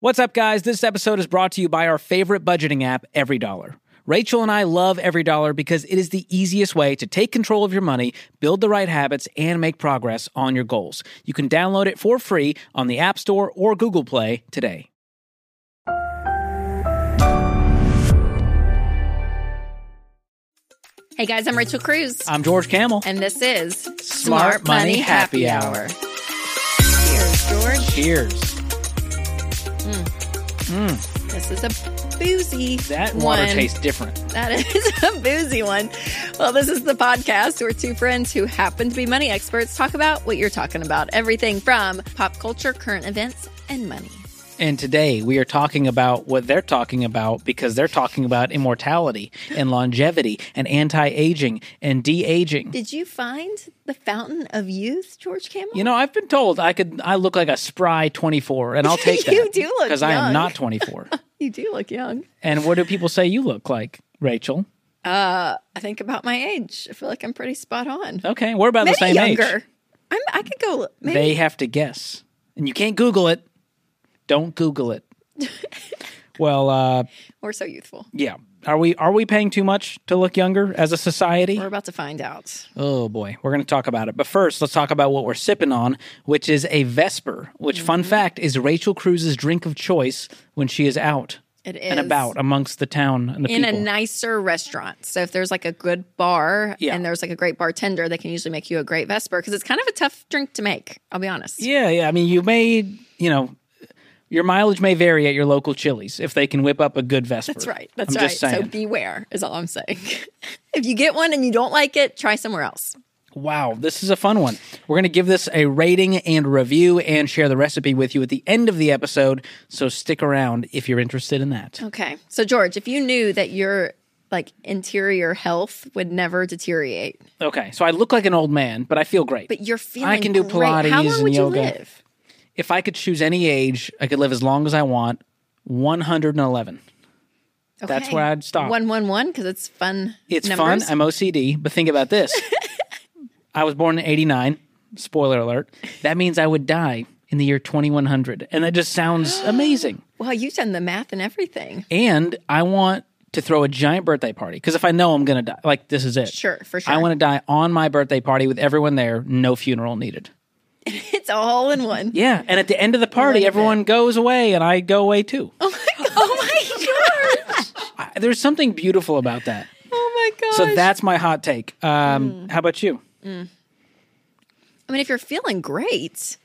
What's up, guys? This episode is brought to you by our favorite budgeting app, Every Dollar. Rachel and I love Every Dollar because it is the easiest way to take control of your money, build the right habits, and make progress on your goals. You can download it for free on the App Store or Google Play today. Hey guys, I'm Rachel Cruze. I'm George Kamel. and this is Smart Money Happy Hour. Cheers, George. Cheers. Mm. This is a boozy That water one. tastes different. That is a boozy one. Well, this is the podcast where two friends who happen to be money experts talk about what you're talking about. Everything from pop culture, current events, and money. And today we are talking about what they're talking about because they're talking about immortality and longevity and anti aging and de aging. Did you find the fountain of youth, George Kamel? You know, I've been told I could. I look like a spry twenty four, and I'll take that. You do look because I am not twenty four. You do look young. and what do people say you look like, Rachel? Uh, I think about my age. I feel like I'm pretty spot on. Okay, we're about Maybe the same younger. age. I'm, I could go. Maybe They have to guess, and you can't Google it. Don't Google it. well, uh, we're so youthful. yeah. Are we are we paying too much to look younger as a society? We're about to find out. Oh boy, we're going to talk about it. But first, let's talk about what we're sipping on, which is a Vesper, which, fun Mm-hmm. fact, is Rachel Cruze's drink of choice when she is out It is and about amongst the town and the in people. a nicer restaurant. So if there's like a good bar Yeah. and there's like a great bartender, they can usually make you a great Vesper because it's kind of a tough drink to make. I'll be honest. yeah, yeah. I mean, you may, you know, your mileage may vary at your local Chili's if they can whip up a good Vesper. That's right. That's I'm right. So beware is all I'm saying. if you get one and you don't like it, try somewhere else. Wow, this is a fun one. We're going to give this a rating and review and share the recipe with you at the end of the episode. So stick around if you're interested in that. Okay. So George, if you knew that your like interior health would never deteriorate, Okay, so I look like an old man, but I feel great. but you're feeling I can do great, how Pilates long and would yoga. you live? If I could choose any age, I could live as long as I want. 111. That's where I'd stop. One one one because it's fun. It's numbers. fun. I'm OCD, but think about this. I was born in 89. Spoiler alert. That means I would die in the year 2100. And that just sounds amazing. Well, you've done the math and everything. And I want to throw a giant birthday party because if I know I'm going to die, like this is it. Sure, for sure. I want to die on my birthday party with everyone there, no funeral needed. It's all in one. Yeah. And at the end of the party, Love everyone goes away and I go away too. Oh my gosh. I- There's something beautiful about that. Oh my gosh. So that's my hot take. Um, Mm. How about you? I mean, if you're feeling great,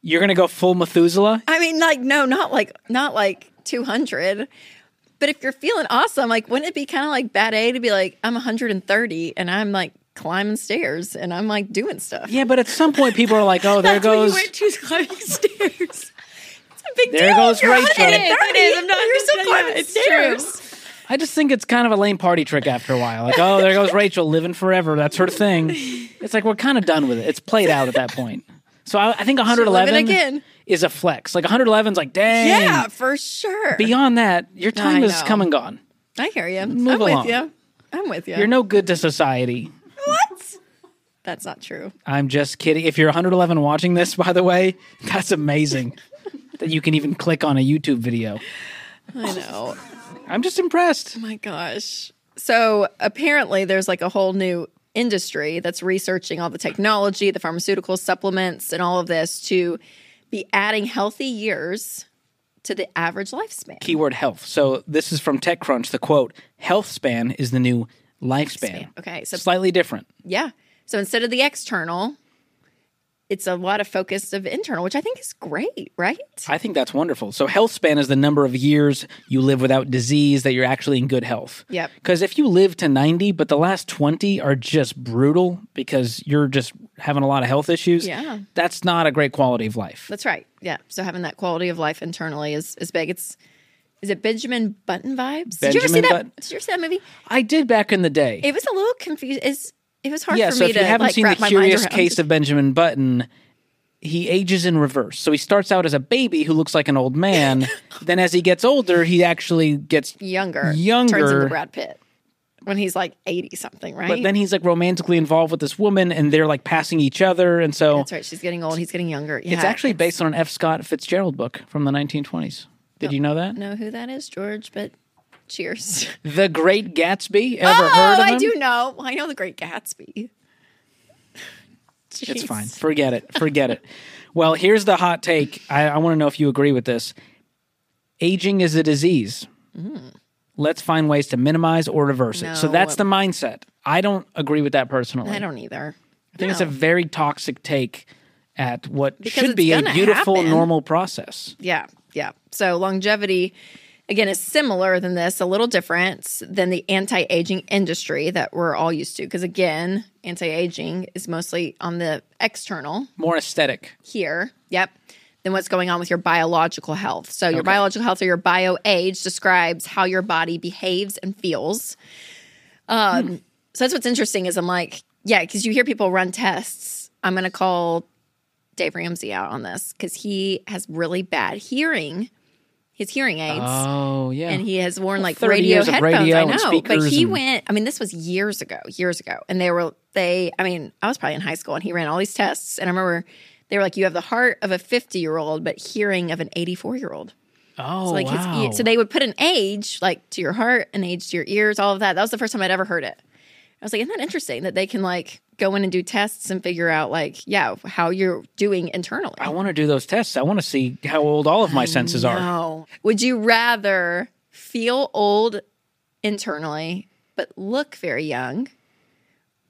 You're going to go full Methuselah? I mean, like, no, not like, not like 200. But if you're feeling awesome, like, wouldn't it be kind of like bad A to be like, I'm 130 and I'm like climbing stairs and I'm like doing stuff? Yeah, but at some point, people are like, "Oh, there goes." you went to is climbing stairs. It's a big There deal. goes Rachel. 130. It is, it is. I'm not- You're still climbing it's stairs. I just think it's kind of a lame party trick after a while. Like, oh, there goes Rachel living forever. That's her thing. It's like we're kind of done with it. It's played out at that point. So I, I think 111 again. is a flex. Like 111 is like, dang. Yeah, for sure. Beyond that, your time is come and gone. I hear you. Move I'm along. with you. I'm with you. You're no good to society. That's not true. I'm just kidding. If you're 111 watching this, by the way, that's amazing that you can even click on a YouTube video. I know. I'm just impressed. Oh my gosh. So apparently, there's like a whole new industry that's researching all the technology, the pharmaceutical supplements, and all of this to be adding healthy years to the average lifespan. Keyword health. So this is from TechCrunch. The quote: "Health span is the new lifespan." Okay, so Slightly different. yeah. So instead of the external, it's a lot of focus of internal, which I think is great, right? I think that's wonderful. So health span is the number of years you live without disease that you're actually in good health. Yep. Because if you live to 90, but the last 20 are just brutal because you're just having a lot of health issues, Yeah. that's not a great quality of life. That's right. Yeah. So having that quality of life internally is is big. It's is it Benjamin Button vibes? did you ever see Benjamin that? Button. Did you ever see that movie? I did back in the day. It was a little confused. It's it was hard yeah, for so me if to you haven't like, seen the curious case of Benjamin Button, he ages in reverse. So he starts out as a baby who looks like an old man. then as he gets older, he actually gets younger, Younger. turns into Brad Pitt. when he's like 80 something, right? But then he's like romantically involved with this woman, and they're like passing each other, and so That's right. She's getting old. He's getting younger. Yeah, it's actually based on an F. Scott Fitzgerald book from the 1920s. Did oh. you know that? know who that is, George, but cheers. The Great Gatsby. Ever oh, heard of him? I do know. I know the Great Gatsby. It's fine. Forget it. Forget it. Well, here's the hot take. I, I want to know if you agree with this. Aging is a disease. Mm. Let's find ways to minimize or reverse it. So that's the mindset. I don't agree with that personally. I don't either. I think it's a very toxic take at what Because should be a beautiful, happen. normal process. Yeah, yeah. So longevity, again, is similar than this, a little different than the anti-aging industry that we're all used to. Because again, anti-aging is mostly on the external More aesthetic. here. Yep. Than what's going on with your biological health. So your Okay. biological health or your bio age describes how your body behaves and feels. Um, So that's what's interesting is I'm like, yeah, because you hear people run tests. I'm going to call Dave Ramsey out on this because he has really bad hearing. His hearing aids. Oh, yeah. And he has worn like 30 radio headphones. radio I know, but he and- went. I mean, this was years ago, years ago, and they were they. I mean, I was probably in high school, and he ran all these tests, and I remember they were like, "You have the heart of a fifty-year-old, but hearing of an eighty-four-year-old." oh, So like wow. his, so they would put an age like to your heart, an age to your ears, all of that. That was the first time I'd ever heard it. I was like, isn't that interesting that they can like go in and do tests and figure out like, yeah, how you're doing internally. I want to do those tests. I want to see how old all of my senses are. Would you rather feel old internally but look very young?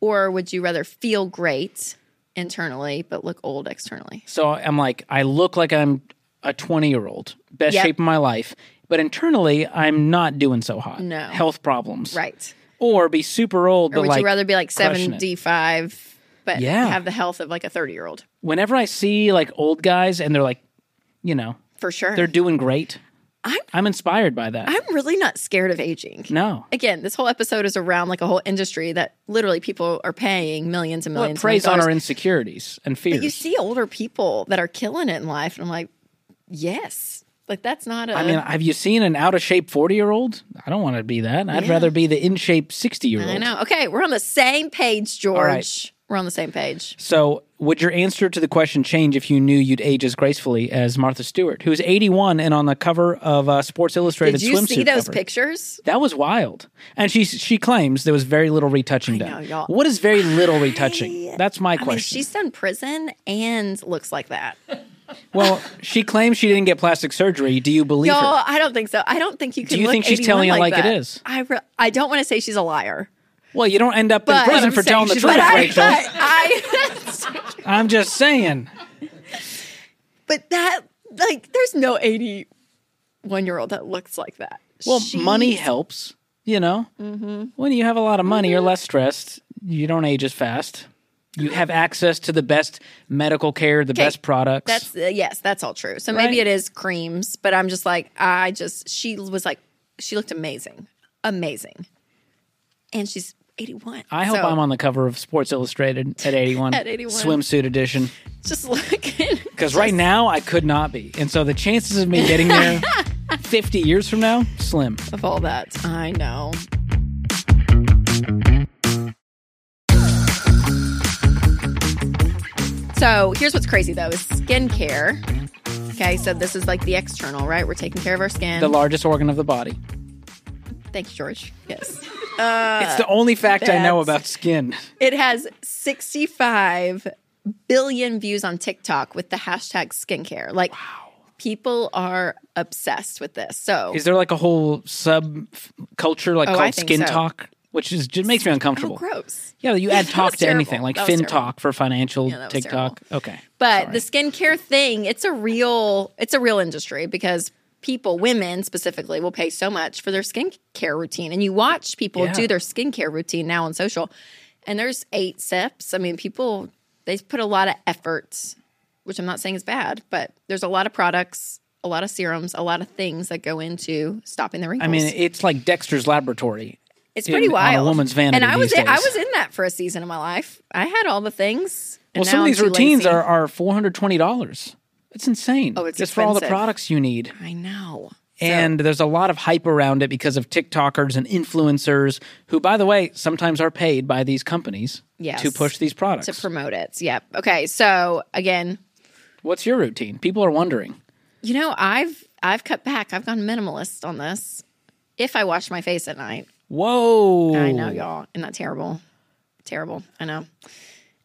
Or would you rather feel great internally but look old externally? So I'm like, I look like I'm a 20 year old, best Yep. shape of my life, but internally I'm not doing so hot. No. Health problems. Right. Or be super old, Or but would like you rather be like 75 but Yeah. have the health of like a 30 year old? whenever I see like old guys and they're like, you know, For sure. they're doing great, I'm I'm inspired by that. I'm really not scared of aging. no. Again, this whole episode is around like a whole industry that literally people are paying millions and Well, millions. preys of on our insecurities and fears. But you see older people that are killing it in life, and I'm like, yes, like that's not a. I mean, have you seen an out of shape 40 year old? I don't want to be that. I'd Yeah. rather be the in shape 60 year old. I know. Okay, we're on the same page, George. right. We're on the same page. So, would your answer to the question change if you knew you'd age as gracefully as Martha Stewart, who's 81 and on the cover of uh, Sports Illustrated Swimsuit? Did you swimsuit see those cover? pictures? That was wild. And she she claims there was very little retouching know, done. y'all. What is very little retouching? That's my I mean, question. she's done prison and looks like that. Well, she claims she didn't get plastic surgery. Do you believe Y'all, her? I don't think so. I don't think you can. Do you think she's 81 telling it like it that. is? I re- I don't want to say she's a liar, Well, you don't end up in prison for telling the truth, but I, Rachel. I, I'm just saying. but that like, there's no 81 year old that looks like that. Well, money helps. You know, Mm-hmm. when you have a lot of money, you're less stressed. You don't age as fast. You have access to the best medical care, the best products. That's uh, yes, that's all true. So maybe it is creams, but I'm just like I just she was like she looked amazing, amazing, and she's 81. I hope So, I'm on the cover of Sports Illustrated at 81, At 81. swimsuit edition. just looking Because right now I could not be, and so the chances of me getting there 50 years from now slim. of all that. I know. So here's what's crazy though is skincare. Okay, so this is like the external, right? We're taking care of our skin. The largest organ of the body. Thank you, George. Yes. it's the only fact I know about skin. It has 65 billion views on TikTok with the hashtag skincare. Like, people are obsessed with this. So, Is there like a whole sub culture like Oh, called skin so. talk, which is just makes me oh, uncomfortable. gross. Yeah, you add talk to terrible. anything like fin terrible. talk for financial Yeah, TikTok. Okay, But Sorry. the skincare thing, it's a real, it's a real industry because people, women specifically, will pay so much for their skincare routine. And you watch people Yeah. do their skincare routine now on social, and there's eight steps. I mean, people they put a lot of effort, which I'm not saying is bad, but there's a lot of products, a lot of serums, a lot of things that go into stopping the wrinkles. I mean, it's like Dexter's Laboratory. It's pretty in- on a wild. woman's vanity and I was in, I was in that for a season of my life. I had all the things. and Well, some of these routines lazy. are, are four hundred twenty dollars. It's insane. Oh, it's just for all the products you need. I know. And there's a lot of hype around it because of TikTokers and influencers who, by the way, sometimes are paid by these companies Yes. to push these products. to promote it. Yep. Okay. So again, What's your routine? People are wondering. you know, I've I've cut back. I've gone minimalist on this. If I wash my face at night, Whoa. I know y'all, isn't that terrible? Terrible. I know.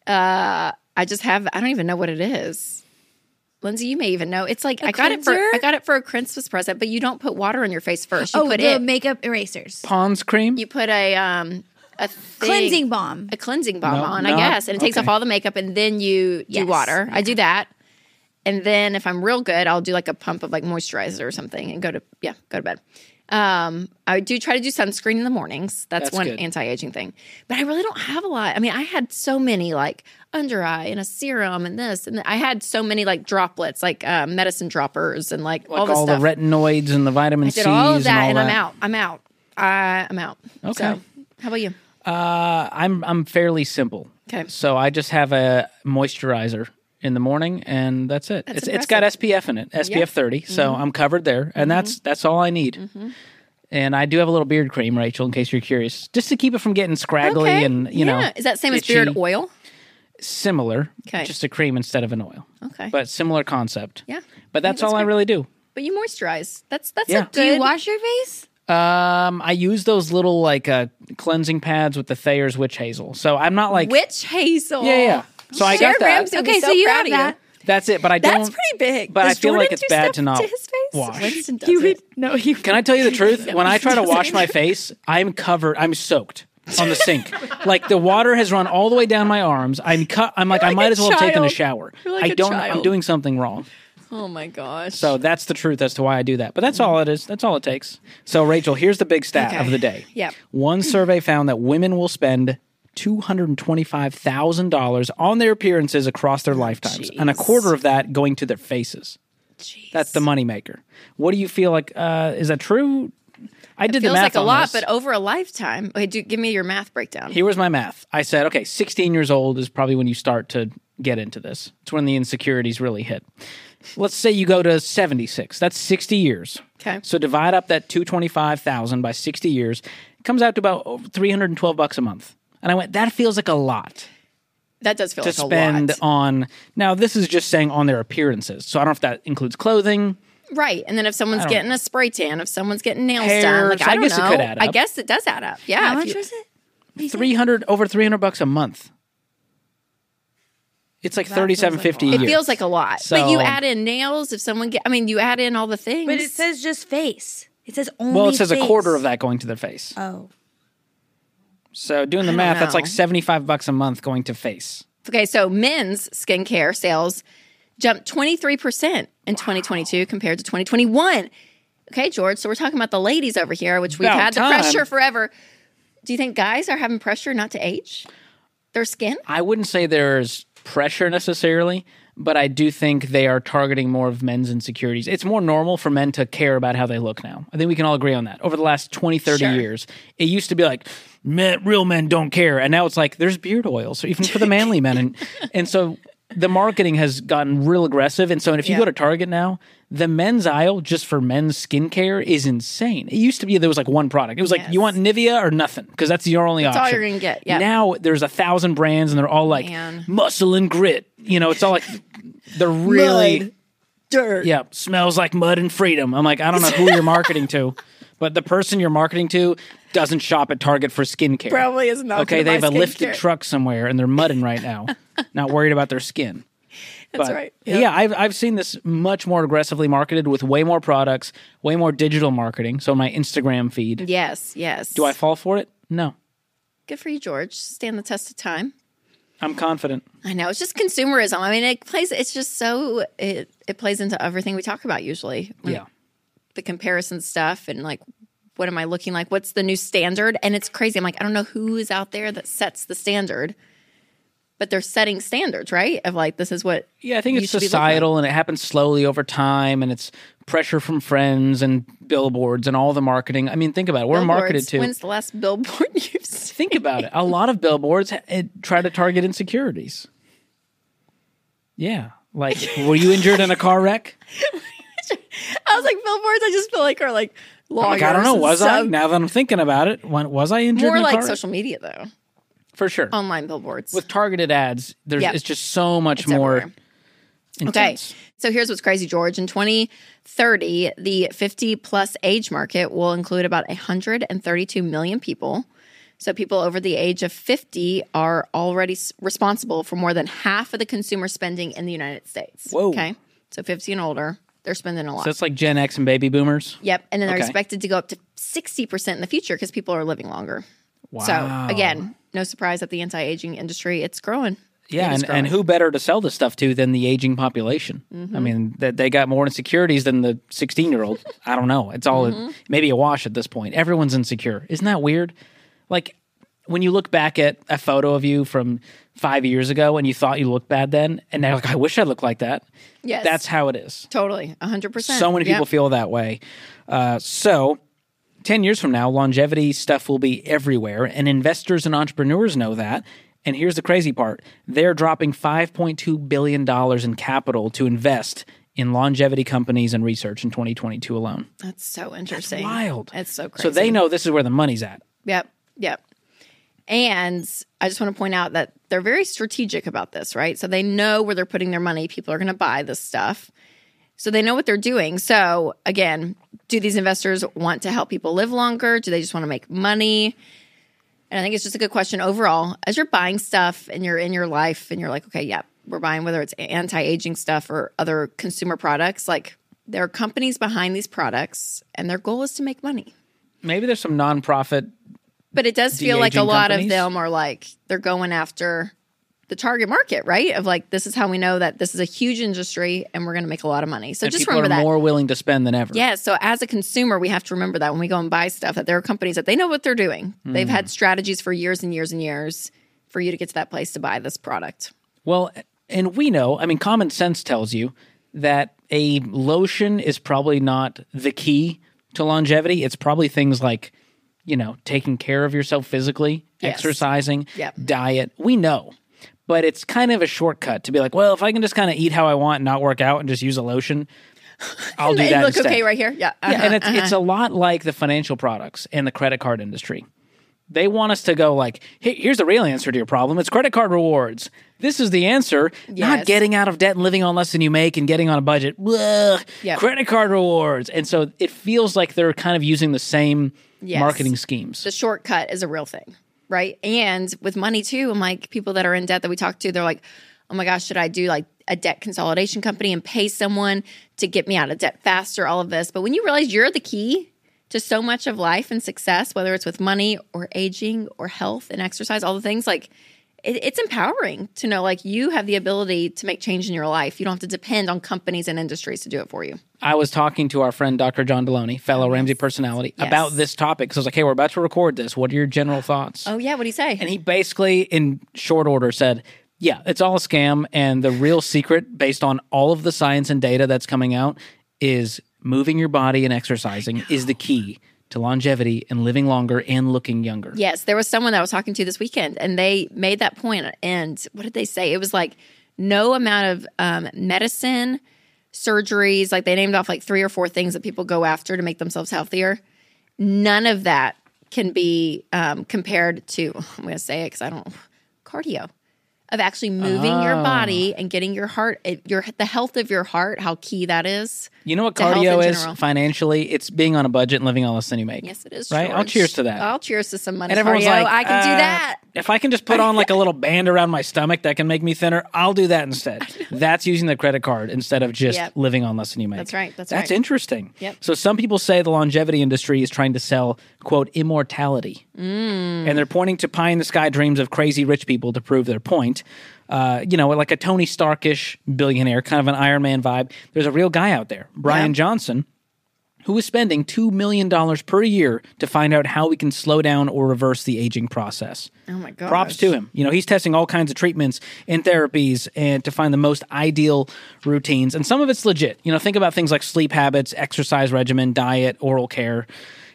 Uh, I just have. I don't even know what it is. Lindsay, you may even know. It's like I got it for? I got it for a Christmas present, but you don't put water on your face first. You oh, put the it. makeup erasers. Pond's cream? You put a um a thing, Cleansing balm. a cleansing balm No, on, no, I guess, and it takes okay. off all the makeup, and then you do Yes. water. I do that, and then if I'm real good, I'll do like a pump of like moisturizer or something, and go to yeah, go to bed. Um, I do try to do sunscreen in the mornings. That's, That's one good. anti-aging thing. But I really don't have a lot. I mean, I had so many like under eye and a serum and this, and I had so many like droplets, like uh, medicine droppers, and like, Like all all, the retinoids and the vitamin I did C's all of that, and all and that. I'm out. I'm out. I, I'm out. Okay. So, how about you? Uh, I'm I'm fairly simple. Okay. So I just have a moisturizer in the morning, and that's it. That's it's it's got SPF in it, SPF Yeah. Mm-hmm. 30. So I'm covered there, and that's that's all I need. And I do have a little beard cream, Rachel, in case you're curious, just to keep it from getting scraggly Okay. and you yeah. know is that same as beard oil? similar. Okay. Just a cream instead of an oil, Okay, but similar concept. yeah, But that's, that's all I really do. but you moisturize. That's that's Yeah. a Do you wash your face? Um, I use those little like uh, cleansing pads with the Thayer's witch hazel. So I'm not like Witch hazel. yeah, yeah. So I Sharon got that. Ramsey Okay, so, so you proud have of that. That's it. But I don't. That's pretty big. But I Does feel like it's bad to not his face? wash. Winston does it. no, you Can I tell you the truth? when I try to wash my face, I'm covered. I'm soaked on the sink. like the water has run all the way down my arms. I'm cut. I'm like, I might as well have taken a shower. You're like I a don't. I'm doing something wrong. Oh my gosh. So that's the truth as to why I do that. But that's all it is. That's all it takes. So Rachel, here's the big stat Okay. of the day. Yep. One survey found that women will spend two hundred and twenty-five thousand dollars on their appearances across their lifetimes, and a quarter of that going to their faces. Jeez. That's the moneymaker. What do you feel like? Uh, is that true? I did the feels math like a lot, this. but over a lifetime. Okay, do, give me your math breakdown. Here was my math. I said, okay, 16 years old is probably when you start to get into this. It's when the insecurities really hit. Let's say you go to 76. That's 60 years. Okay. So divide up that 225,000 by 60 years. It comes out to about oh, 312 bucks a month. And I went, that feels like a lot That does feel to like spend a lot. on. Now, this is just saying on their appearances. So I don't know if that includes clothing. Right. And then if someone's don't getting a spray tan, if someone's getting nails Hair, done, like so I, I don't guess it know. could add I guess it does add up. Yeah. How much you- was it? 300 over 300 bucks a month. It's like That feels like a 37.50 year. It feels like a lot. but you add in nails if someone get I mean you add in all the things. But it says just face. It says only. Well, it says a quarter of that going to their face. Oh, So doing the math, that's like 75 bucks a month going to face. Okay, so men's skincare sales jumped 23% in 2022 compared to 2021. Okay, George, so we're talking about the ladies over here, which we've About had the time. pressure forever. Do you think guys are having pressure not to age their skin? I wouldn't say there's pressure necessarily, but I do think they are targeting more of men's insecurities. It's more normal for men to care about how they look now. I think we can all agree on that. Over the last 20, 30 Sure. years, it used to be like, men, real men don't care. And now it's like, there's beard oil. So even for the manly men. And, and so the marketing has gotten real aggressive. And so and if you Yeah. go to Target now, the men's aisle just for men's skincare is insane. It used to be there was like one product. It was like, Yes. you want Nivea or nothing? Because that's your only That's all option. you're gonna get, yeah. Now there's a thousand brands and they're all like Man. muscle and grit. You know, it's all like they're really Dirt. yeah, smells like mud and freedom. I'm like, I don't know who you're marketing to, but the person you're marketing to doesn't shop at Target for skincare. Probably is not Okay, they have a lifted truck somewhere and they're mudding right now, not worried about their skin. That's But, right. Yeah, I've I've seen this much more aggressively marketed with way more products, way more digital marketing. So my Instagram feed. Yes, yes. Do I fall for it? No. Good for you, George. Stand the test of time. I'm confident. I know it's just consumerism. I mean, it plays. It's just so it it plays into everything we talk about usually. Like, Yeah. the comparison stuff and like, what am I looking like? What's the new standard? And it's crazy. I'm like, I don't know who is out there that sets the standard, but they're setting standards, right? Of like, this is what. Yeah, I think it's should be looking societal and it happens slowly over time and it's pressure from friends and billboards and all the marketing. I mean, think about it. We're marketed Billboards. to. When's the last billboard you've seen? Think about it. A lot of billboards it, try to target insecurities. Yeah. Like, were you injured in a car wreck? I was like, billboards. I just feel like are like lawyers. Like, I don't know. Was I? Now that I'm thinking about it, when, was I injured? More in like car? social media though, for sure. online billboards. With targeted ads, there's Yep. it's just so much It's more everywhere. Okay. So here's what's crazy, George. In 2030, the 50 plus age market will include about 132 million people. So people over the age of 50 are already s- responsible for more than half of the consumer spending in the United States. Whoa. Okay. So 50 and older, they're spending a lot. So it's like Gen X and baby boomers. Yep. And then they're Okay. expected to go up to 60% in the future because people are living longer. Wow. So again, no surprise that the anti aging industry, it's growing. Yeah, It and, and who better to sell this stuff to than the aging population? Mm-hmm. I mean, that they got more insecurities than the 16 year old. I don't know. It's all Mm-hmm. maybe a wash at this point. Everyone's insecure. Isn't that weird? Like when you look back at a photo of you from five years ago and you thought you looked bad then, and now like, I wish I looked like that. Yes. That's how it is. Totally. 100%. So many people Yep. feel that way. Uh, so, 10 years from now, longevity stuff will be everywhere, and investors and entrepreneurs know that. And here's the crazy part they're dropping $5.2 billion in capital to invest in longevity companies and research in 2022 alone. That's so interesting. Wild. It's so crazy. So, they know this is where the money's at. Yep. Yep. And I just want to point out that they're very strategic about this, right? So they know where they're putting their money. People are going to buy this stuff. So they know what they're doing. So again, do these investors want to help people live longer? Do they just want to make money? And I think it's just a good question overall. As you're buying stuff and you're in your life and you're like, okay, yeah, we're buying whether it's anti aging stuff or other consumer products, like there are companies behind these products and their goal is to make money. Maybe there's some nonprofit. But it does feel like a lot companies? of them are like they're going after the target market, right? Of like this is how we know that this is a huge industry and we're going to make a lot of money. So and just people remember are that. more willing to spend than ever. yeah. So as a consumer, we have to remember that when we go and buy stuff, that there are companies that they know what they're doing. They've Hmm. had strategies for years and years and years for you to get to that place to buy this product. Well, and we know, I mean, common sense tells you that a lotion is probably not the key to longevity. It's probably things like, you know, taking care of yourself physically, Yes. exercising, Yep. diet. We know. But it's kind of a shortcut to be like, well, if I can just kind of eat how I want and not work out and just use a lotion, I'll do that look instead. okay right here. Yeah. Yeah, uh-huh, and it's uh-huh. it's a lot like the financial products and the credit card industry. They want us to go like, hey, here's the real answer to your problem. It's credit card rewards. This is the answer. Not getting out of debt and living on less than you make and getting on a budget. Yep. Credit card rewards. And so it feels like they're kind of using the same Yes. marketing schemes. the shortcut is a real thing, right? And with money too, I'm like people that are in debt that we talk to, they're like, oh my gosh, should I do like a debt consolidation company and pay someone to get me out of debt faster? All of this, but when you realize you're the key to so much of life and success, whether it's with money or aging or health and exercise, all the things like. It, it's empowering to know like you have the ability to make change in your life. You don't have to depend on companies and industries to do it for you. I was talking to our friend Dr. John Delony, fellow Ramsey personality, Yes. about this topic. So I was like, hey, we're about to record this. What are your general thoughts? Oh yeah, what do you say? And he basically, in short order, said, Yeah, it's all a scam. And the real secret, based on all of the science and data that's coming out, is moving your body and exercising is the key to longevity and living longer and looking younger. Yes, there was someone that I was talking to this weekend, and they made that point. And what did they say? It was like no amount of um, medicine, surgeries. Like they named off like three or four things that people go after to make themselves healthier. None of that can be um, compared to. I'm going to say it because I don't cardio of actually moving your Oh. body and getting your heart, your the health of your heart. How key that is. You know what cardio is general. financially? It's being on a budget and living on less than you make. Yes, it is. Right? I'll cheers to that. I'll cheers to some money. and everyone's cardio. like, I can do uh, that. If I can just put on like a little band around my stomach that can make me thinner, I'll do that instead. That's using the credit card instead of just Yep. living on less than you make. That's right, that's That's right. interesting. Yep. So some people say the longevity industry is trying to sell quote immortality, Mm. and they're pointing to pie in the sky dreams of crazy rich people to prove their point. Uh, you know, like a Tony Starkish billionaire, kind of an Iron Man vibe. There's a real guy out there, Bryan Yeah. Johnson who is spending $2 million per year to find out how we can slow down or reverse the aging process. Oh my gosh. Props to him. You know, he's testing all kinds of treatments and therapies and to find the most ideal routines. And some of it's legit. You know, think about things like sleep habits, exercise regimen, diet, oral care.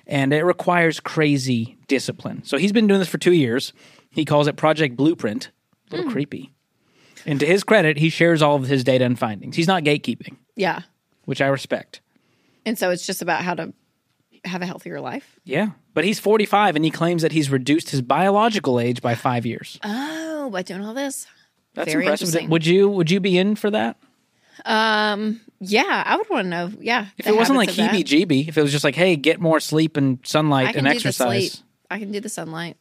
And it requires crazy discipline. So he's been doing this for two years. He calls it Project Blueprint. A little hmm. creepy. And to his credit, he shares all of his data and findings. He's not gatekeeping Yeah. which I respect. And so it's just about how to have a healthier life. Yeah. But he's 45 and he claims that he's reduced his biological age by five years. Oh, by doing all this. That's very impressive. Would you would you be in for that? Um, yeah, I would want to know. Yeah. If it wasn't like habits of that. heebie jeebie, if it was just like, hey, get more sleep and sunlight and exercise. I can do the sunlight.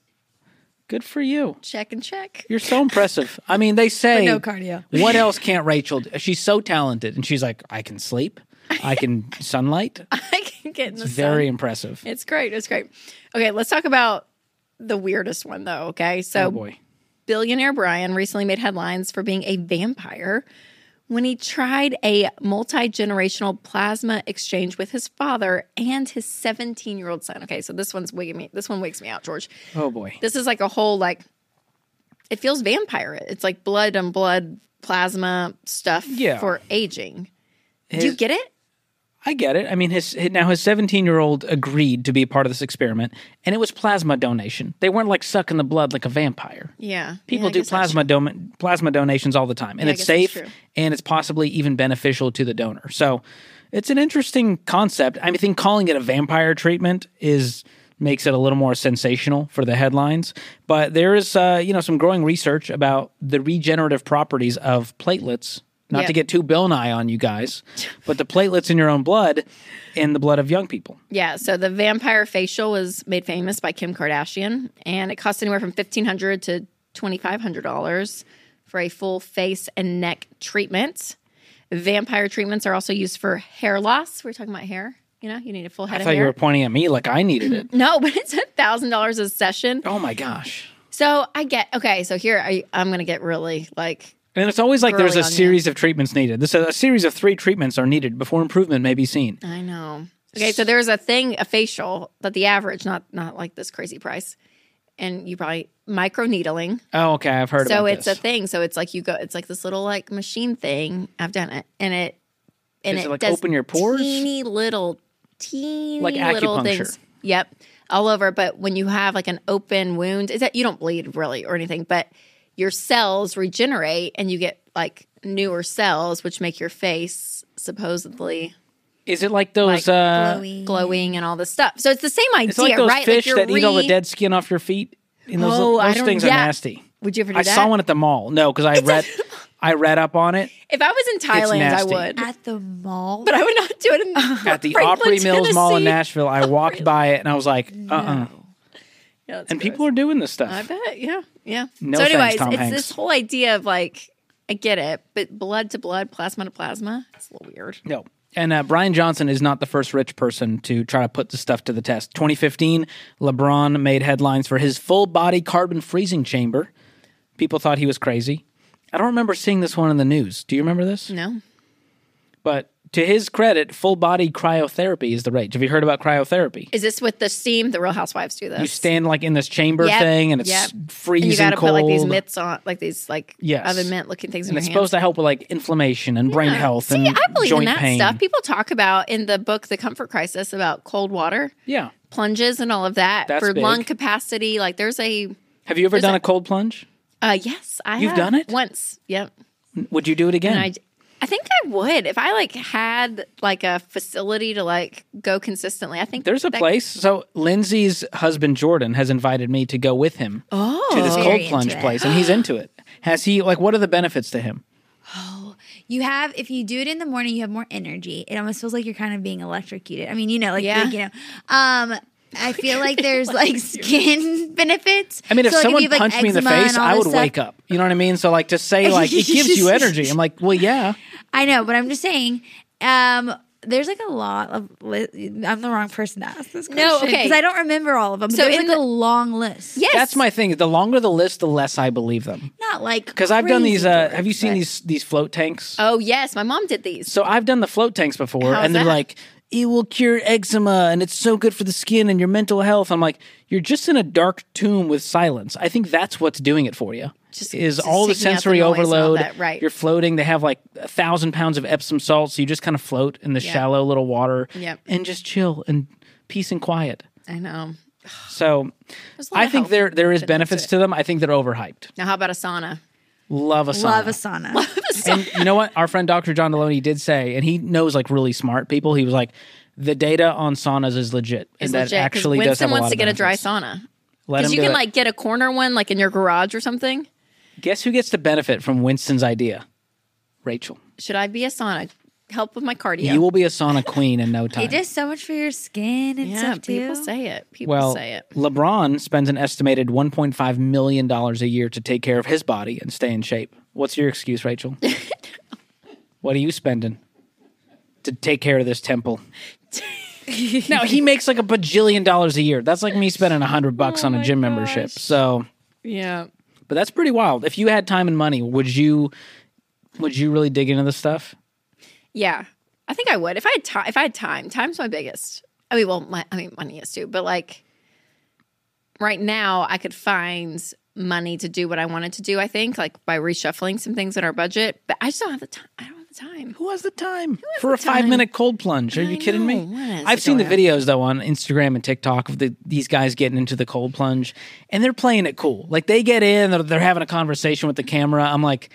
Good for you. Check and check. You're so impressive. I mean, they say no cardio. what else can't Rachel? do? She's so talented, and she's like, I can sleep, I can sunlight. I can get in the Very sun. impressive. It's great. It's great. Okay, let's talk about the weirdest one though. Okay, so oh boy. billionaire Bryan recently made headlines for being a vampire when he tried a multi generational plasma exchange with his father and his 17 year old son. Okay, so this one's wigging me. This one wakes me out, George. Oh boy. This is like a whole like. It feels vampire. It's like blood and blood plasma stuff Yeah. for aging. Do you get it? I get it. I mean, his now his 17 year old agreed to be a part of this experiment, and it was plasma donation. They weren't like sucking the blood like a vampire. Yeah. People Yeah, do plasma don- plasma donations all the time, and Yeah, it's safe and it's possibly even beneficial to the donor. So it's an interesting concept. I think calling it a vampire treatment is makes it a little more sensational for the headlines. But there is uh, you know some growing research about the regenerative properties of platelets. Not Yeah. to get too Bill Nye on you guys, but the platelets in your own blood, in the blood of young people. Yeah, so the vampire facial was made famous by Kim Kardashian, and it costs anywhere from fifteen hundred to twenty five hundred dollars for a full face and neck treatment. Vampire treatments are also used for hair loss. We're talking about hair. You know, you need a full head I thought you were pointing at me like I needed it. no, but it's a thousand dollars a session. Oh my gosh. So I get okay. So here I, I'm going to get really like And it's always like there's a on you. series of treatments needed. This a series of three treatments are needed before improvement may be seen. I know. Okay, so there's a thing, a facial that the average, not not like this crazy price, and you probably micro needling. Oh, okay, I've heard So it's this. a thing. So it's like you go. It's like this little like machine thing. I've done it, and it and Does it, it, like, does open your pores? Teeny little, teeny Like little things. Yep, all over. But when you have like an open wound, is that you don't bleed really or anything, but your cells regenerate and you get like newer cells, which make your face supposedly Is it like those? like uh, Glowy. glowing and all this stuff. So it's the same idea, it's like those right? fish you're that eat all the dead skin off your feet. And those Oh, I those don't- things are nasty. Would you ever do I that? saw one at the mall. No, because I read, I read up on it If I was in Thailand, I would, At the mall. but I would not do it in at the Franklin, Opry Mills Mall in Nashville. I walked by it and I was like, uh, uh And people are doing this stuff. I bet, yeah, yeah. No so, thanks, anyways, Tom it's Hanks. this whole idea of like, I get it, but blood to blood, plasma to plasma, it's a little weird. No. And uh, Bryan Johnson is not the first rich person to try to put this stuff to the test. 2015, LeBron made headlines for his full body carbon freezing chamber. People thought he was crazy. I don't remember seeing this one in the news. Do you remember this? No, But to his credit, full body cryotherapy is the rage. Have you heard about cryotherapy? is this with the steam? The Real Housewives do this. You stand like in this chamber Yep, thing, and it's yep. freezing and you got to put like these mitts on, like these like Yes. oven mitt looking things and it's supposed hands. to help with like inflammation and brain health See, and I believe joint in that pain. stuff. People talk about in the book The Comfort Crisis about cold water yeah. plunges and all of that That's for big. lung capacity. Like there's a Have you ever done a- a cold plunge? uh yes, I You've have. done it? once. Yep. Would you do it again? And I I think I would if I like had like a facility to like go consistently. I think There's a that- place. So Lindsay's husband Jordan has invited me to go with him Oh, to this cold plunge place, and he's into it. Has he like? What are the benefits to him? Oh, you have, if you do it in the morning, you have more energy. It almost feels like you're kind of being electrocuted. I mean, you know, like, Yeah. like, you know, um, I feel like there's like skin benefits. I mean, if So, like, someone you have, like, punched me in the face, I this would stuff- wake up. You know what I mean? So like to say like it gives you energy. I'm like, well, yeah. I know, but I'm just saying, um, there's like a lot of. Li- I'm the wrong person to ask this question. No, okay. because I don't remember all of them. So there's in like the- a long list. Yes, That's my thing. The longer the list, the less I believe them. not like Because I've done these. Uh, George, have you seen but- these these float tanks? Oh yes, my mom did these. So I've done the float tanks before, How's and they're that? like, it will cure eczema, and it's so good for the skin and your mental health. I'm like, you're just in a dark tomb with silence. I think that's what's doing it for you. Just- is just all the taking out the sensory noise and all overload. that, right. You're floating. They have like a thousand pounds of Epsom salt, so you just kind of float in the Yeah. shallow little water Yep. and just chill and peace and quiet. I know. So There's a lot I think there there is benefits benefits to them. I think they're overhyped. Now, how about a sauna? Love a sauna. love a sauna. and you know what? Our friend Dr. John Delony did say, and he knows like really smart people. He was like, the data on saunas is legit, and It's that legit, 'cause actually does Winston have a wants lot to of get a dry sauna because you can it. like get a corner one like in your garage or something. Guess who gets to benefit from Winston's idea? Rachel. Should I be a sauna? Help with my cardio. You will be a sauna queen in no time. It does so much for your skin and yeah, stuff too. people say it. People well, say it. LeBron spends an estimated $1.5 million a year to take care of his body and stay in shape. What's your excuse, Rachel? what are you spending to take care of this temple? now, he makes like a bajillion dollars a year. That's like me spending a hundred bucks Oh on a gym membership. So, Yeah. but that's pretty wild. If you had time and money, would you would you really dig into this stuff? Yeah, I think I would if I had time. If I had time, time's my biggest. I mean, well, my, I mean, money is too, but like right now, I could find money to do what I wanted to do. I think, like by reshuffling some things in our budget, but I just don't have the time. I don't have the time. Who has the time for a time? five minute cold plunge? Are I you kidding me? know. What is I've seen the on? videos though on Instagram and TikTok of the, these guys getting into the cold plunge, and they're playing it cool. Like they get in, they're, they're having a conversation with the camera. I'm like,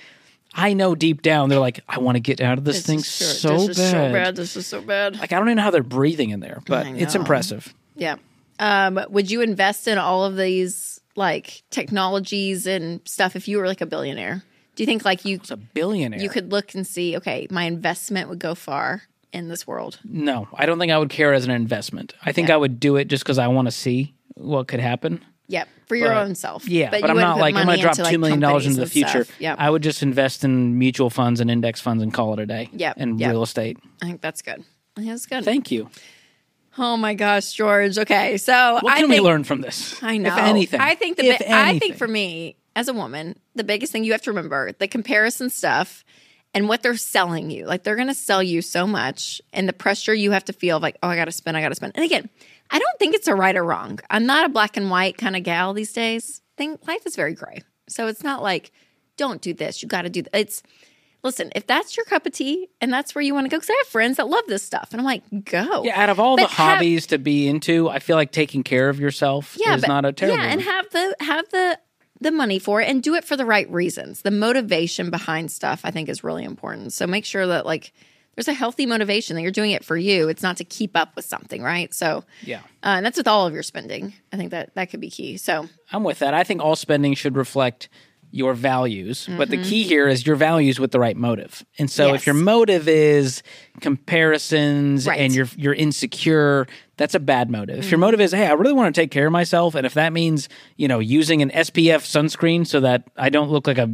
I know deep down they're like, I want to get out of this, thing is so, this is bad. so bad. This is so bad. Like I don't even know how they're breathing in there, but it's impressive. Yeah. Um, would you invest in all of these like technologies and stuff if you were like a billionaire? Do you think like you a billionaire. you could look and see, okay, my investment would go far in this world? no, I don't think I would care as an investment. I think Yeah. I would do it just because I want to see what could happen. Yep, for your But- own self. Yeah, but, you I'm wouldn't like I'm going to drop two million dollars into the future. stuff. Yep. I would just invest in mutual funds and index funds and call it a day. Yep, and yep. real estate. I think that's good. I think that's good. Thank you. Oh my gosh, George. Okay, so What I can think, we learn from this? I know. if anything. I think the If bi- I think for me as a woman, the biggest thing you have to remember the comparison stuff and what they're selling you. Like they're going to sell you so much, and the pressure you have to feel of like, oh, I got to spend, I got to spend. And again, I don't think it's a right or wrong. I'm not a black and white kind of gal these days. Think life is very gray, so it's not like don't do this. You got to do. Th-. It's listen if that's your cup of tea and that's where you want to go. Because I have friends that love this stuff, and I'm like, go. yeah, out of all the But have- hobbies to be into, I feel like taking care of yourself yeah, is but- not a terrible. Yeah, and have the have the the money for it and do it for the right reasons. The motivation behind stuff I think is really important. So make sure that like there's a healthy motivation that you're doing it for you. It's not to keep up with something, right? So yeah, uh, and that's with all of your spending. I think that that could be key. So I'm with that. I think all spending should reflect your values, but Mm-hmm. the key here is your values with the right motive. And so, Yes. if your motive is comparisons Right. and you're you're insecure, that's a bad motive. If your motive is, hey, I really want to take care of myself, and if that means you know using an SPF sunscreen so that I don't look like a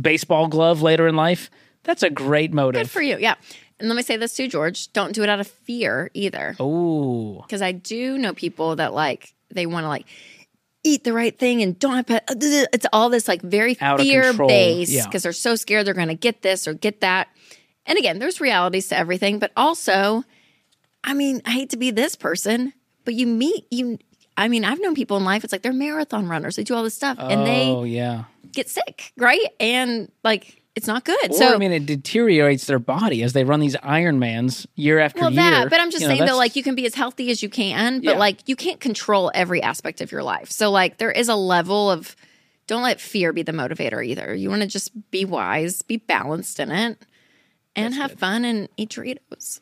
baseball glove later in life, that's a great motive. good for you. Yeah. And let me say this too, George. Don't do it out of fear either. Ooh, because I do know people that like they want to like eat the right thing and don't have pet. Uh, it's all this like very Out fear based yeah. because they're so scared they're going to get this or get that. And again, there's realities to everything, but also, I mean, I hate to be this person, but you meet you. I mean, I've known people in life. It's like they're marathon runners. They do all this stuff and oh they yeah. get sick, right? And like it's not good. Or, so I mean, it deteriorates their body as they run these Ironmans year after well year. Well, that but i'm just You know, saying though that's- like you can be as healthy as you can but Yeah. like you can't control every aspect of your life so like there is a level of don't let fear be the motivator either you want to just be wise be balanced in it and have fun and eat doritos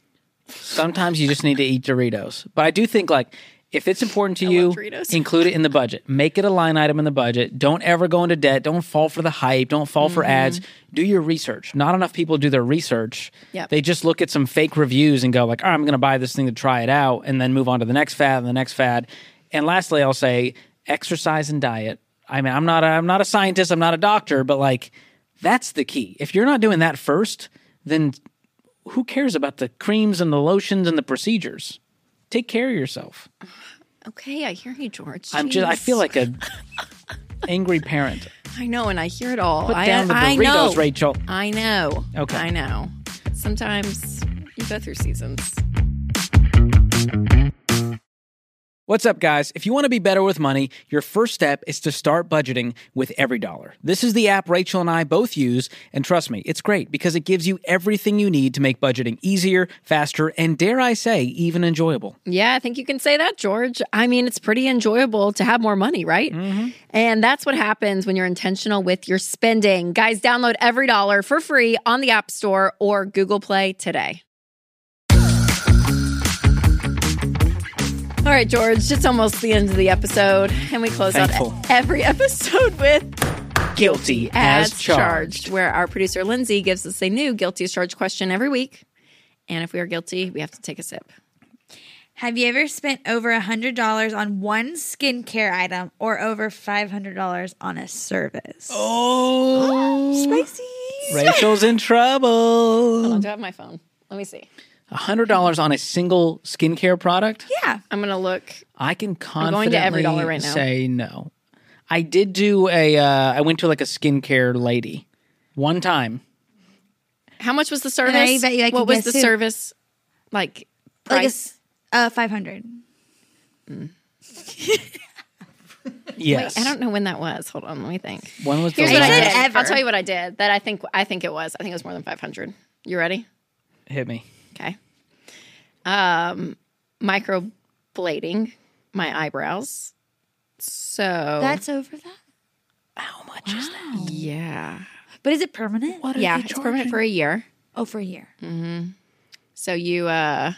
Sometimes you just need to eat Doritos. But I do think like if it's important to I you, include it in the budget. Make it a line item in the budget. Don't ever go into debt. Don't fall for the hype. Don't fall for ads. Do your research. Not enough people do their research. Mm-hmm. Yep. They just look at some fake reviews and go like, "Oh, I'm going to buy this thing to try it out," and then move on to the next fad and the next fad. And lastly, I'll say exercise and diet. I mean, I'm not a, I'm not a scientist. I'm not a doctor, but like that's the key. If you're not doing that first, then who cares about the creams and the lotions and the procedures? Take care of yourself. Okay i hear you george. I'm just I feel like a angry parent. i know and i hear it all. Put I, down the I Doritos, know. Rachel. i know. Okay. i know. Sometimes you go through seasons What's up, guys? If you want to be better with money, your first step is to start budgeting with Every Dollar. This is the app Rachel and I both use, and trust me, it's great because it gives you everything you need to make budgeting easier, faster, and dare I say, even enjoyable. Yeah, I think you can say that, George. I mean, it's pretty enjoyable to have more money, right? Mm-hmm. And that's what happens when you're intentional with your spending. Guys, download every dollar for free on the App Store or Google Play today. All right, George, it's almost the end of the episode, and we close Thankful. out every episode with Guilty as, charged. where our producer Lindsay gives us a new guilty as charged question every week. And if we are guilty, we have to take a sip. Have you ever spent over a hundred dollars on one skincare item or over five hundred dollars on a service? Oh, Spicy. Rachel's in trouble. I do I have my phone. Let me see. Hundred dollars on a single skincare product. Yeah. I'm gonna look. I can going confidently to EveryDollar right now. say no. I did do a. Uh, I went to like a skincare lady one time. How much was the service? I bet you I what could was guess the too. service? Like Like a price? s- uh, five hundred. Yes, I don't know when that was. Hold on, let me think. When was the Here's what I said did. last? ever. I'll tell you what I did. That I think I think it was. I think it was more than 500. You ready? Hit me. Okay. Um, microblading my eyebrows. So That's over that. How much is that? yeah, But is it permanent? What are yeah, it's permanent for a year. Oh, for a year. Mm-hmm. So you uh,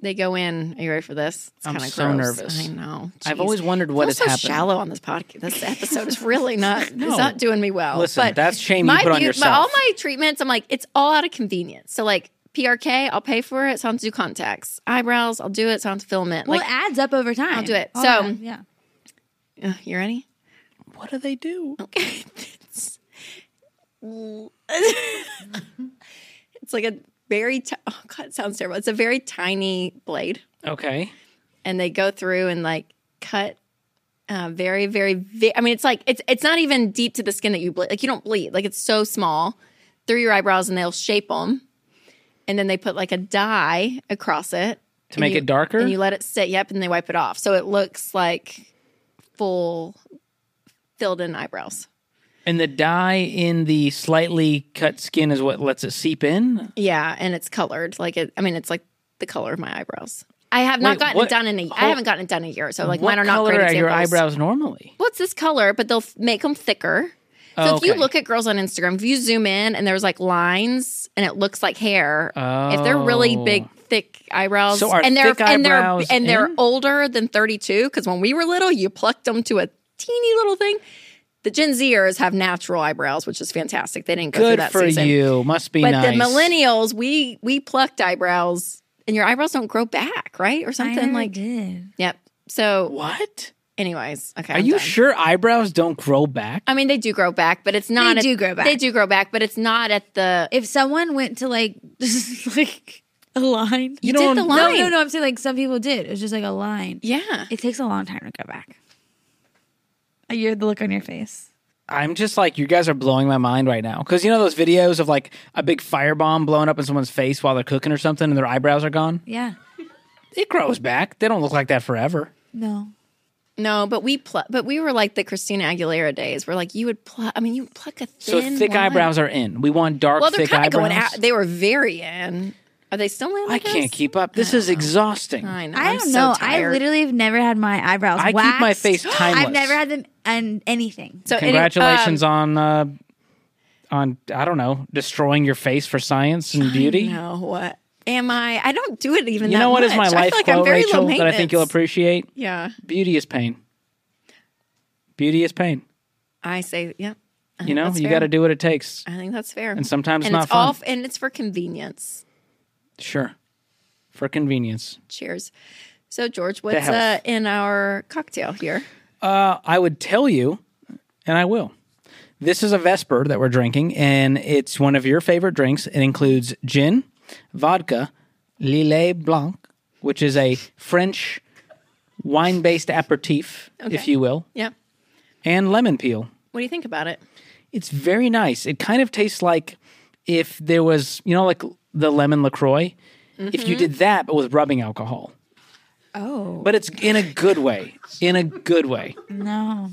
they go in. Are you ready for this? It's I'm kinda so gross. nervous. I know. I've always wondered what is what feel has so happened. shallow on this podcast. This episode is really not. No. It's not doing me well. Listen, but that's shame you my put on beau- yourself. All my treatments, I'm like, it's all out of convenience. So like PRK, I'll pay for it. So I don't to do contacts. Eyebrows, I'll do it. So I don't have to filament. Well, Like, it adds up over time. I'll do it. All So- that, yeah. uh, you ready? What do they do? Okay. it's, it's like a very. T- oh God, it sounds terrible. It's a very tiny blade. Okay. and they go through and like cut uh, very, very, ve- I mean, it's like it's it's not even deep to the skin that you bleed. Like you don't bleed. Like it's so small through your eyebrows, and they'll shape them, and then they put like a dye across it To make you- it darker? and you let it sit. Yep, and they wipe it off, so it looks like full filled in eyebrows. And the dye in the slightly cut skin is what lets it seep in. Yeah, and it's colored. Like it. I mean, it's like the color of my eyebrows. I have not Wait, gotten what- it done in a. a. I haven't gotten it done in a year, so like what mine are not color great are examples. your eyebrows normally? well, this color, but they'll f- make them thicker. So Oh, if you look at girls on Instagram, if you zoom in and there's like lines and it looks like hair, if they're really Oh. big, thick eyebrows, So are and they're thick and they're eyebrows and they're older than 32, because when we were little, you plucked them to a teeny little thing. The Gen Zers have natural eyebrows, which is fantastic. They didn't go through Good that for season. you. Must be But nice. the millennials, we we plucked eyebrows, and your eyebrows don't grow back, right, or I something never like. did. Yep. So, What? Anyways, okay. Are I'm you done. sure eyebrows don't grow back? I mean, they do grow back, but it's not. They at- do grow back. They do grow back, but it's not at the. If someone went to like just like a line, You, don't- did the No, no, no, no. I'm saying like some people did. It was just like a line. Yeah. It takes a long time to go back. Uh, I hear the look on your face. I'm just like, you guys are blowing my mind right now. Because you know those videos of like a big firebomb blowing up in someone's face while they're cooking or something and their eyebrows are gone? Yeah. It grows back. They don't look like that forever. No. No, but we pl- but we were like the Christina Aguilera days, where like you would pluck. I mean, you would pluck a So thin. thick line. eyebrows are in. We want dark, Well, they're thick kind of eyebrows. going out. They were very in. Are they still in? I can't keep up. This is exhausting. I know. I I'm don't so know. I tired. literally have never had my eyebrows I keep my face timeless. I've never had them and anything. So any- Congratulations um, on uh, on I don't know destroying your face for science and beauty. No, what am I? I don't do it even. That You know what is my much. Life like quote, Rachel, that I think you'll appreciate? Yeah, Beauty is pain. Beauty is pain. I say, yeah. I You know, you got to do what it takes. I think that's fair. And sometimes and not it's fun. all, and it's for convenience. Sure. For convenience. Cheers. So, George, what's uh, in our cocktail here? Uh, I would tell you, and I will. This is a Vesper that we're drinking, and it's one of your favorite drinks. It includes gin, vodka, Lillet Blanc, which is a French wine based aperitif, if you will, Yeah. and lemon peel. What do you think about it? It's very nice. It kind of tastes like if there was, you know, like the lemon LaCroix, if you did that, but with rubbing alcohol. Oh But it's in a good way. In a good way. no!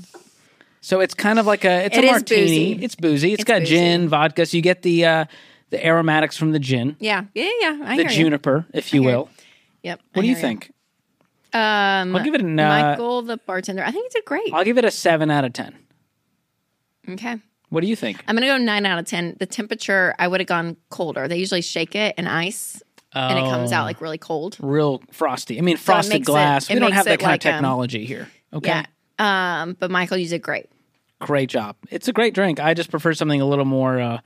So it's kind of like a it's It a martini. boozy. It's boozy. It's got boozy. gin, vodka. So you get the uh, the aromatics from the gin, Yeah. Yeah. Yeah. I the hear you. juniper, if you hear will. Yep. What I do you hear think? Um, I'll give it an, uh, Michael, the bartender. I think he did great. I'll give it a seven out of ten. okay. What do you think? I'm gonna go nine out of ten. The temperature, I would have gone colder. They usually shake it in ice. and it comes out like really cold. Real frosty. I mean, frosted makes it- glass. it we don't makes have that it kind like, of um, technology here. Okay. Yeah. Um, but Michael used it great. Great job. It's a great drink. I just prefer something a little more, uh,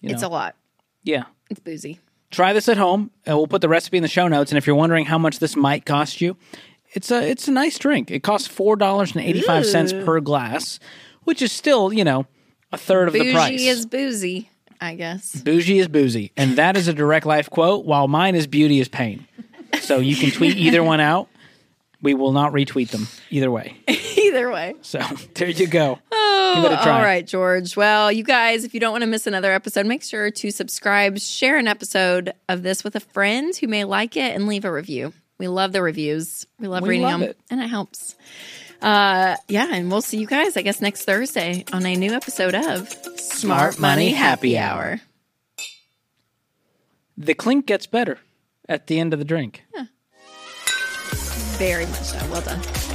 you It's know, a lot. Yeah. It's boozy. Try this at home. And we'll put the recipe in the show notes. And if you're wondering how much this might cost you, it's a it's a nice drink. It costs four dollars and eighty five cents per glass, which is still you know a third of the price. Bougie is boozy, I guess. Bougie is boozy, and that is a direct life quote. While mine is beauty is pain. So you can tweet either one out. We will not retweet them either way. Either way. So there you go. Oh, Give it a try. All right, George. Well, you guys, if you don't want to miss another episode, make sure to subscribe, share an episode of this with a friend who may like it, and leave a review. We love the reviews. We love We reading love them, it. and it helps. Uh, yeah, and we'll see you guys, I guess, next Thursday on a new episode of Smart Money Happy Hour. The clink gets better at the end of the drink. Very much so. Well done.